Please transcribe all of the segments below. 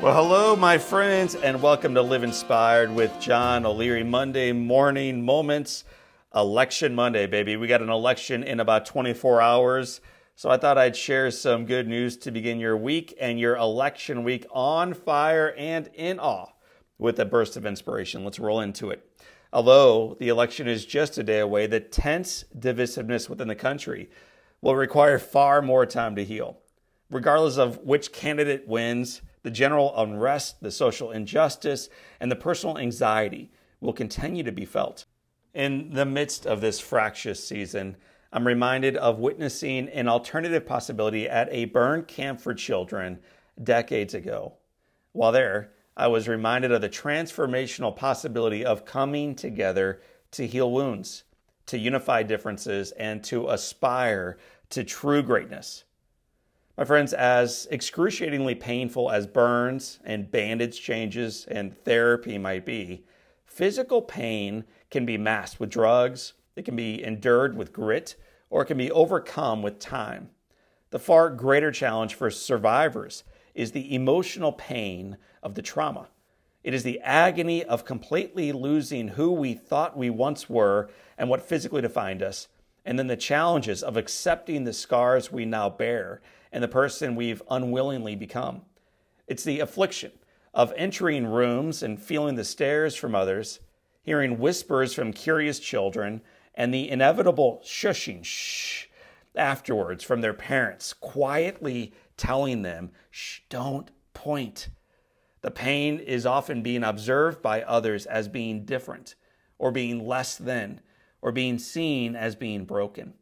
Well, hello, my friends, and welcome to Live Inspired with John O'Leary Monday morning moments. Election Monday, baby. We got an election in about 24 hours. So I thought I'd share some good news to begin your week and your election week on fire and in awe with a burst of inspiration. Let's roll into it. Although the election is just a day away, the tense divisiveness within the country will require far more time to heal. Regardless of which candidate wins, the general unrest, the social injustice, and the personal anxiety will continue to be felt. In the midst of this fractious season, I'm reminded of witnessing an alternative possibility at a burn camp for children decades ago. While there, I was reminded of the transformational possibility of coming together to heal wounds, to unify differences, and to aspire to true greatness. My friends, as excruciatingly painful as burns and bandage changes and therapy might be, physical pain can be masked with drugs, it can be endured with grit, or it can be overcome with time. The far greater challenge for survivors is the emotional pain of the trauma. It is the agony of completely losing who we thought we once were and what physically defined us, and then the challenges of accepting the scars we now bear and the person we've unwillingly become. It's the affliction of entering rooms and feeling the stares from others, hearing whispers from curious children, and the inevitable shushing shh afterwards from their parents, quietly telling them, shh, don't point. The pain is often being observed by others as being different, or being less than, or being seen as being broken.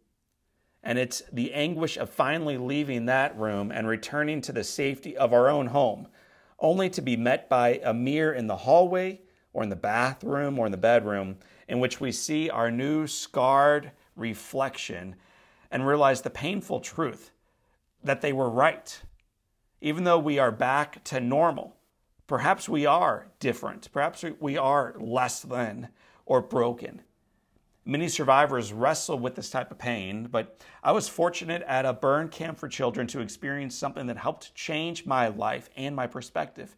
And it's the anguish of finally leaving that room and returning to the safety of our own home, only to be met by a mirror in the hallway or in the bathroom or in the bedroom in which we see our new scarred reflection and realize the painful truth that they were right. Even though we are back to normal, perhaps we are different, perhaps we are less than or broken. Many survivors wrestle with this type of pain, but I was fortunate at a burn camp for children to experience something that helped change my life and my perspective.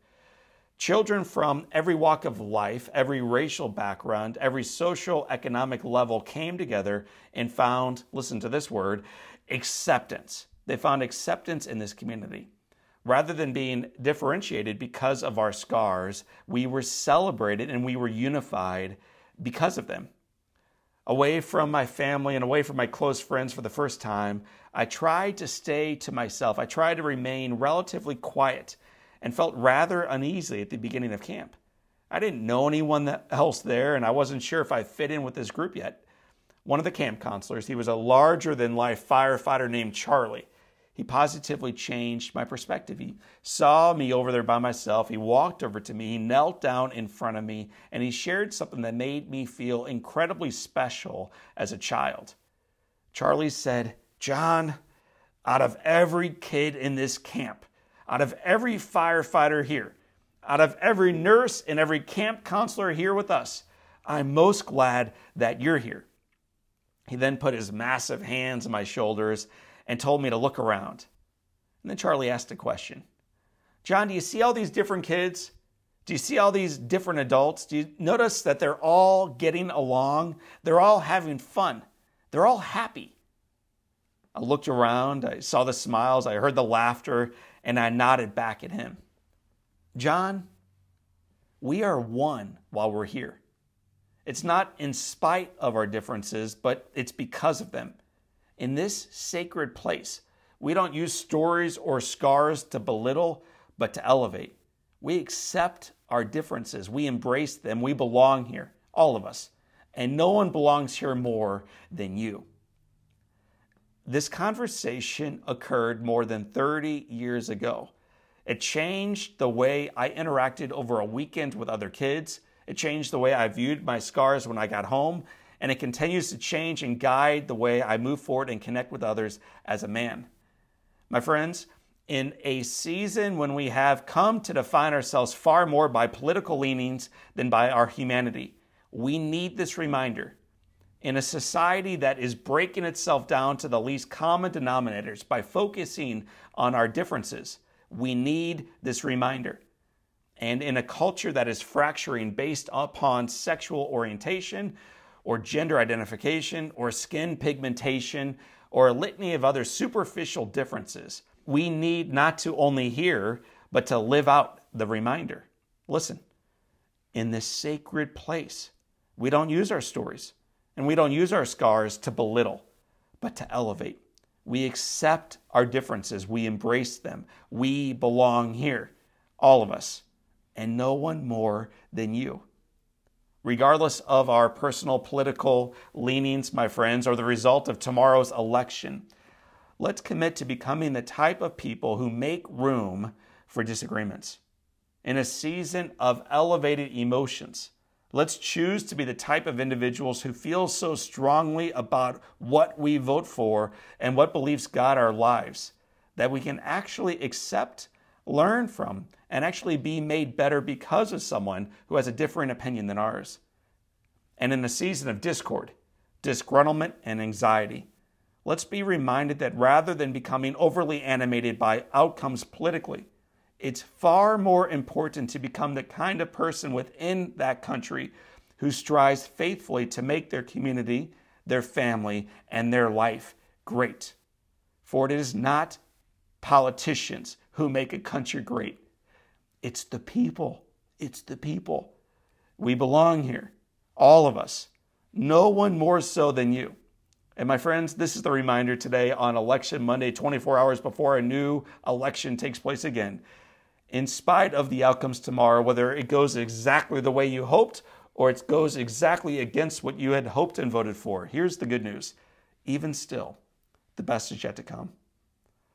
Children from every walk of life, every racial background, every social economic level came together and found, listen to this word, acceptance. They found acceptance in this community. Rather than being differentiated because of our scars, we were celebrated and we were unified because of them away from my family and away from my close friends for the first time, I tried to stay to myself. I tried to remain relatively quiet and felt rather uneasy at the beginning of camp. I didn't know anyone else there, and I wasn't sure if I fit in with this group yet. One of the camp counselors, he was a larger than life firefighter named Charlie. He positively changed my perspective. He saw me over there by myself. He walked over to me. He knelt down in front of me and he shared something that made me feel incredibly special as a child. Charlie said, John, out of every kid in this camp, out of every firefighter here, out of every nurse and every camp counselor here with us, I'm most glad that you're here. He then put his massive hands on my shoulders and told me to look around. And then Charlie asked a question John, do you see all these different kids? Do you see all these different adults? Do you notice that they're all getting along? They're all having fun. They're all happy. I looked around, I saw the smiles, I heard the laughter, and I nodded back at him. John, we are one while we're here. It's not in spite of our differences, but it's because of them. In this sacred place, we don't use stories or scars to belittle, but to elevate. We accept our differences, we embrace them, we belong here, all of us. And no one belongs here more than you. This conversation occurred more than 30 years ago. It changed the way I interacted over a weekend with other kids. It changed the way I viewed my scars when I got home and it continues to change and guide the way I move forward and connect with others as a man. My friends, in a season when we have come to define ourselves far more by political leanings than by our humanity, we need this reminder. In a society that is breaking itself down to the least common denominators by focusing on our differences, we need this reminder. And in a culture that is fracturing based upon sexual orientation or gender identification or skin pigmentation or a litany of other superficial differences, we need not to only hear, but to live out the reminder. Listen, in this sacred place, we don't use our stories and we don't use our scars to belittle, but to elevate. We accept our differences, we embrace them. We belong here, all of us and no one more than you. Regardless of our personal political leanings, my friends, or the result of tomorrow's election, let's commit to becoming the type of people who make room for disagreements. In a season of elevated emotions, let's choose to be the type of individuals who feel so strongly about what we vote for and what beliefs guide our lives that we can actually accept learn from, and actually be made better because of someone who has a different opinion than ours. And in a season of discord, disgruntlement, and anxiety, let's be reminded that rather than becoming overly animated by outcomes politically, it's far more important to become the kind of person within that country who strives faithfully to make their community, their family, and their life great. For it is not politicians who make a country great. It's the people. It's the people. We belong here, all of us. No one more so than you. And my friends, this is the reminder today on Election Monday, 24 hours before a new election takes place again. In spite of the outcomes tomorrow, whether it goes exactly the way you hoped or it goes exactly against what you had hoped and voted for, here's the good news. Even still, the best is yet to come.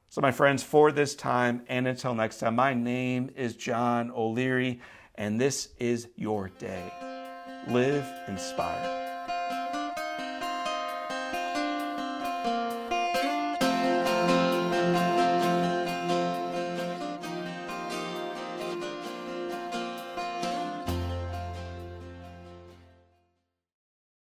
So, my friends, for this time and until next time, my name is John O'Leary, and this is your day. Live inspired.